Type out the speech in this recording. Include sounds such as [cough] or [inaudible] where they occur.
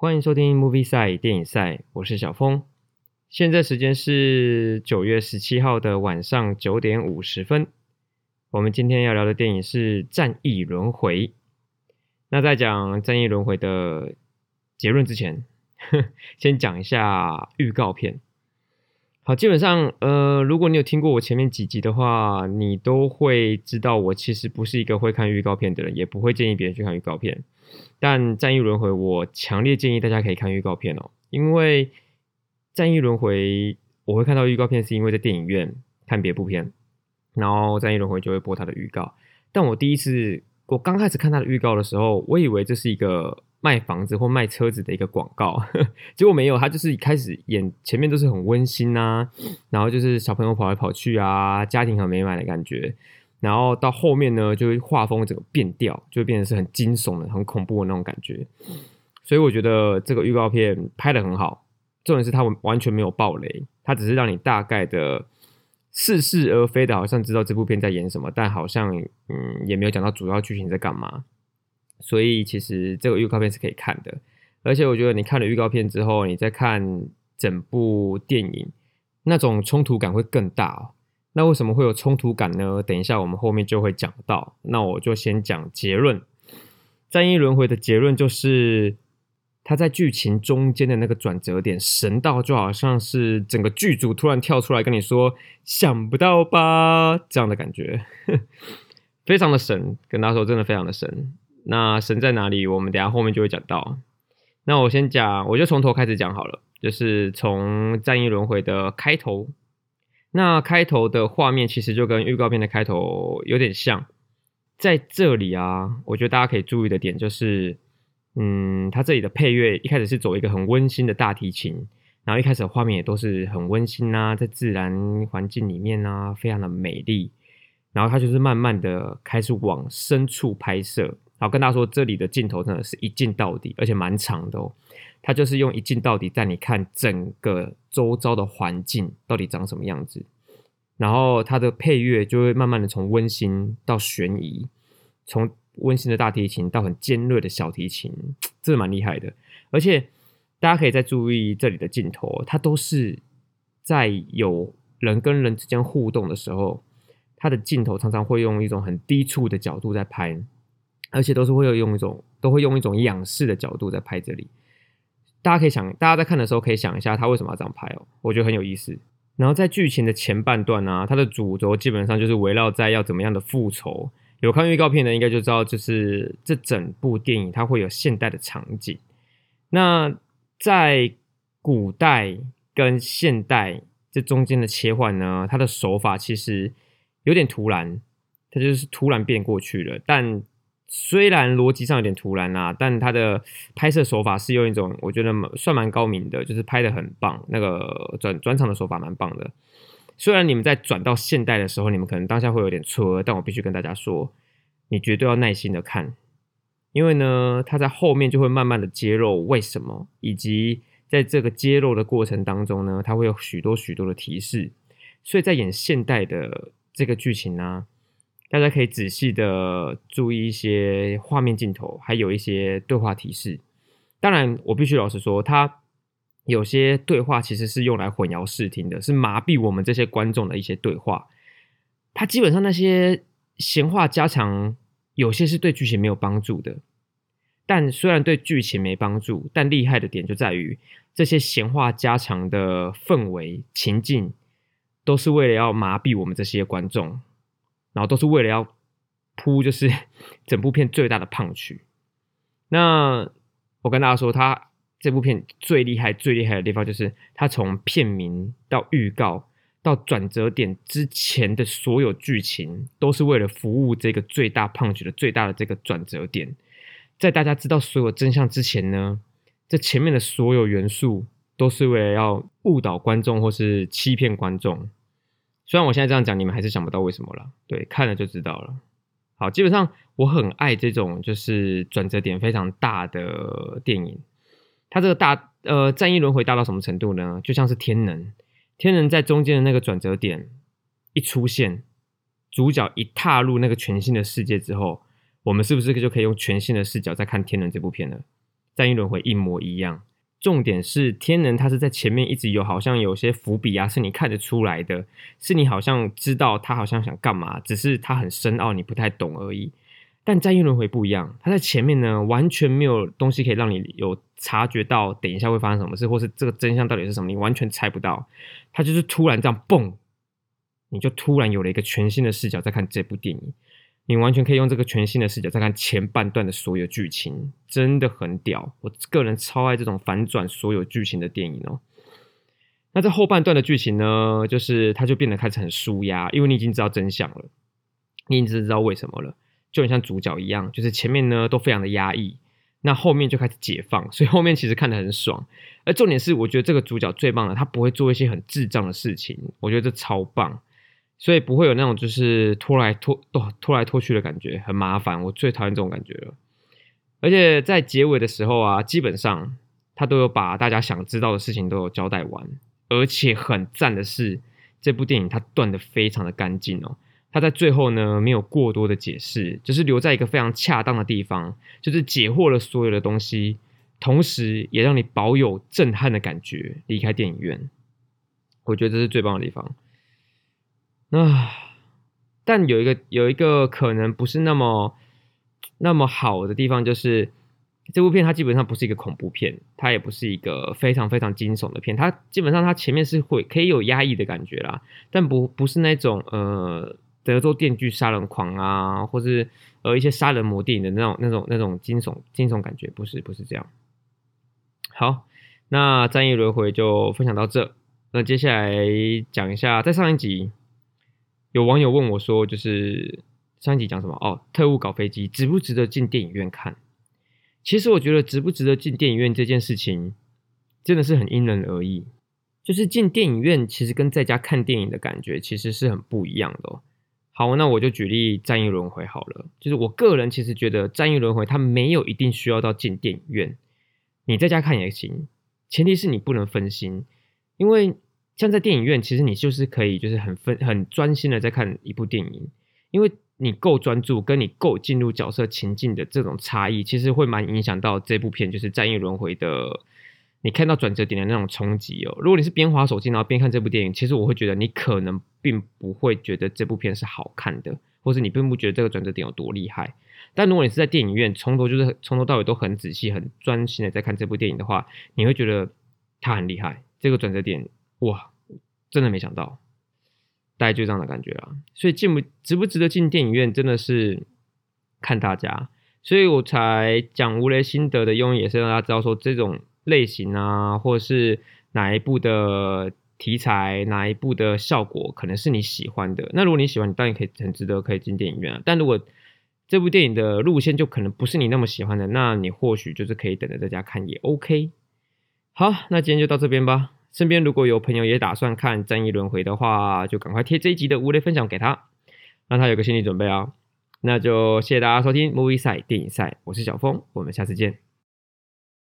欢迎收听 Movie 赛电影赛，我是小峰。现在时间是九月十七号的晚上九点五十分。我们今天要聊的电影是《战役轮回》。那在讲《战役轮回》的结论之前，[laughs] 先讲一下预告片。好，基本上，呃，如果你有听过我前面几集的话，你都会知道我其实不是一个会看预告片的人，也不会建议别人去看预告片。但《战役轮回》，我强烈建议大家可以看预告片哦，因为《战役轮回》我会看到预告片，是因为在电影院看别部片，然后《战役轮回》就会播它的预告。但我第一次，我刚开始看它的预告的时候，我以为这是一个。卖房子或卖车子的一个广告，[laughs] 结果没有，他就是一开始演前面都是很温馨呐，然后就是小朋友跑来跑去啊，家庭很美满的感觉，然后到后面呢，就会画风整个变调，就变成是很惊悚的、很恐怖的那种感觉。所以我觉得这个预告片拍的很好，重点是它完全没有爆雷，它只是让你大概的似是而非的，好像知道这部片在演什么，但好像嗯也没有讲到主要剧情在干嘛。所以其实这个预告片是可以看的，而且我觉得你看了预告片之后，你再看整部电影，那种冲突感会更大。那为什么会有冲突感呢？等一下我们后面就会讲到。那我就先讲结论，《战役轮回》的结论就是，他在剧情中间的那个转折点，神到就好像是整个剧组突然跳出来跟你说“想不到吧”这样的感觉，非常的神。跟大家说，真的非常的神。那神在哪里？我们等下后面就会讲到。那我先讲，我就从头开始讲好了，就是从《战役轮回》的开头。那开头的画面其实就跟预告片的开头有点像。在这里啊，我觉得大家可以注意的点就是，嗯，它这里的配乐一开始是走一个很温馨的大提琴，然后一开始画面也都是很温馨啊，在自然环境里面啊，非常的美丽。然后它就是慢慢的开始往深处拍摄。好，跟大家说，这里的镜头真的是一镜到底，而且蛮长的哦。它就是用一镜到底带你看整个周遭的环境到底长什么样子，然后它的配乐就会慢慢的从温馨到悬疑，从温馨的大提琴到很尖锐的小提琴，这蛮厉害的。而且大家可以再注意这里的镜头，它都是在有人跟人之间互动的时候，它的镜头常常会用一种很低处的角度在拍。而且都是会有用一种，都会用一种仰视的角度在拍这里。大家可以想，大家在看的时候可以想一下，他为什么要这样拍哦？我觉得很有意思。然后在剧情的前半段呢，它的主轴基本上就是围绕在要怎么样的复仇。有看预告片的应该就知道，就是这整部电影它会有现代的场景。那在古代跟现代这中间的切换呢，它的手法其实有点突然，它就是突然变过去了，但。虽然逻辑上有点突然啊，但它的拍摄手法是用一种我觉得算蛮高明的，就是拍的很棒。那个转转场的手法蛮棒的。虽然你们在转到现代的时候，你们可能当下会有点错愕，但我必须跟大家说，你绝对要耐心的看，因为呢，它在后面就会慢慢的揭露为什么，以及在这个揭露的过程当中呢，它会有许多许多的提示。所以在演现代的这个剧情呢。大家可以仔细的注意一些画面镜头，还有一些对话提示。当然，我必须老实说，它有些对话其实是用来混淆视听的，是麻痹我们这些观众的一些对话。它基本上那些闲话家常，有些是对剧情没有帮助的。但虽然对剧情没帮助，但厉害的点就在于这些闲话家常的氛围情境，都是为了要麻痹我们这些观众。然后都是为了要铺，就是 [laughs] 整部片最大的胖曲。那我跟大家说，他这部片最厉害、最厉害的地方，就是他从片名到预告到转折点之前的所有剧情，都是为了服务这个最大胖曲的最大的这个转折点。在大家知道所有真相之前呢，这前面的所有元素都是为了要误导观众或是欺骗观众。虽然我现在这样讲，你们还是想不到为什么了。对，看了就知道了。好，基本上我很爱这种就是转折点非常大的电影。它这个大呃战役轮回大到什么程度呢？就像是天能，天能在中间的那个转折点一出现，主角一踏入那个全新的世界之后，我们是不是就可以用全新的视角再看天能这部片了？战役轮回一模一样。重点是天能，他是在前面一直有好像有些伏笔啊，是你看得出来的，是你好像知道他好像想干嘛，只是他很深奥，你不太懂而已。但战役轮回不一样，他在前面呢，完全没有东西可以让你有察觉到，等一下会发生什么事，或是这个真相到底是什么，你完全猜不到。他就是突然这样蹦，你就突然有了一个全新的视角在看这部电影。你完全可以用这个全新的视角再看前半段的所有剧情，真的很屌。我个人超爱这种反转所有剧情的电影哦。那在后半段的剧情呢，就是它就变得开始很舒压，因为你已经知道真相了，你已经知道为什么了，就很像主角一样，就是前面呢都非常的压抑，那后面就开始解放，所以后面其实看得很爽。而重点是，我觉得这个主角最棒的，他不会做一些很智障的事情，我觉得这超棒。所以不会有那种就是拖来拖拖拖来拖去的感觉，很麻烦。我最讨厌这种感觉了。而且在结尾的时候啊，基本上他都有把大家想知道的事情都有交代完。而且很赞的是，这部电影它断的非常的干净哦。它在最后呢没有过多的解释，就是留在一个非常恰当的地方，就是解惑了所有的东西，同时也让你保有震撼的感觉离开电影院。我觉得这是最棒的地方。啊，但有一个有一个可能不是那么那么好的地方，就是这部片它基本上不是一个恐怖片，它也不是一个非常非常惊悚的片，它基本上它前面是会可以有压抑的感觉啦，但不不是那种呃德州电锯杀人狂啊，或是呃一些杀人魔电影的那种那种那种惊悚惊悚感觉，不是不是这样。好，那战役轮回就分享到这，那接下来讲一下在上一集。有网友问我说：“就是上一集讲什么？哦，特务搞飞机值不值得进电影院看？其实我觉得值不值得进电影院这件事情，真的是很因人而异。就是进电影院，其实跟在家看电影的感觉其实是很不一样的。好，那我就举例《战役轮回》好了。就是我个人其实觉得《战役轮回》它没有一定需要到进电影院，你在家看也行，前提是你不能分心，因为。”像在电影院，其实你就是可以，就是很分很专心的在看一部电影，因为你够专注，跟你够进入角色情境的这种差异，其实会蛮影响到这部片就是《战役轮回》的，你看到转折点的那种冲击哦。如果你是边滑手机然后边看这部电影，其实我会觉得你可能并不会觉得这部片是好看的，或是你并不觉得这个转折点有多厉害。但如果你是在电影院从头就是从头到尾都很仔细、很专心的在看这部电影的话，你会觉得它很厉害，这个转折点。哇，真的没想到，大概就这样的感觉了。所以进不值不值得进电影院，真的是看大家。所以我才讲无雷心得的用意，也是让大家知道说这种类型啊，或者是哪一部的题材、哪一部的效果，可能是你喜欢的。那如果你喜欢，你当然可以很值得可以进电影院啊。但如果这部电影的路线就可能不是你那么喜欢的，那你或许就是可以等着在家看也 OK。好，那今天就到这边吧。身边如果有朋友也打算看《战役轮回》的话，就赶快贴这一集的无雷分享给他，让他有个心理准备啊。那就谢谢大家收听 Movie 赛电影赛，我是小峰，我们下次见。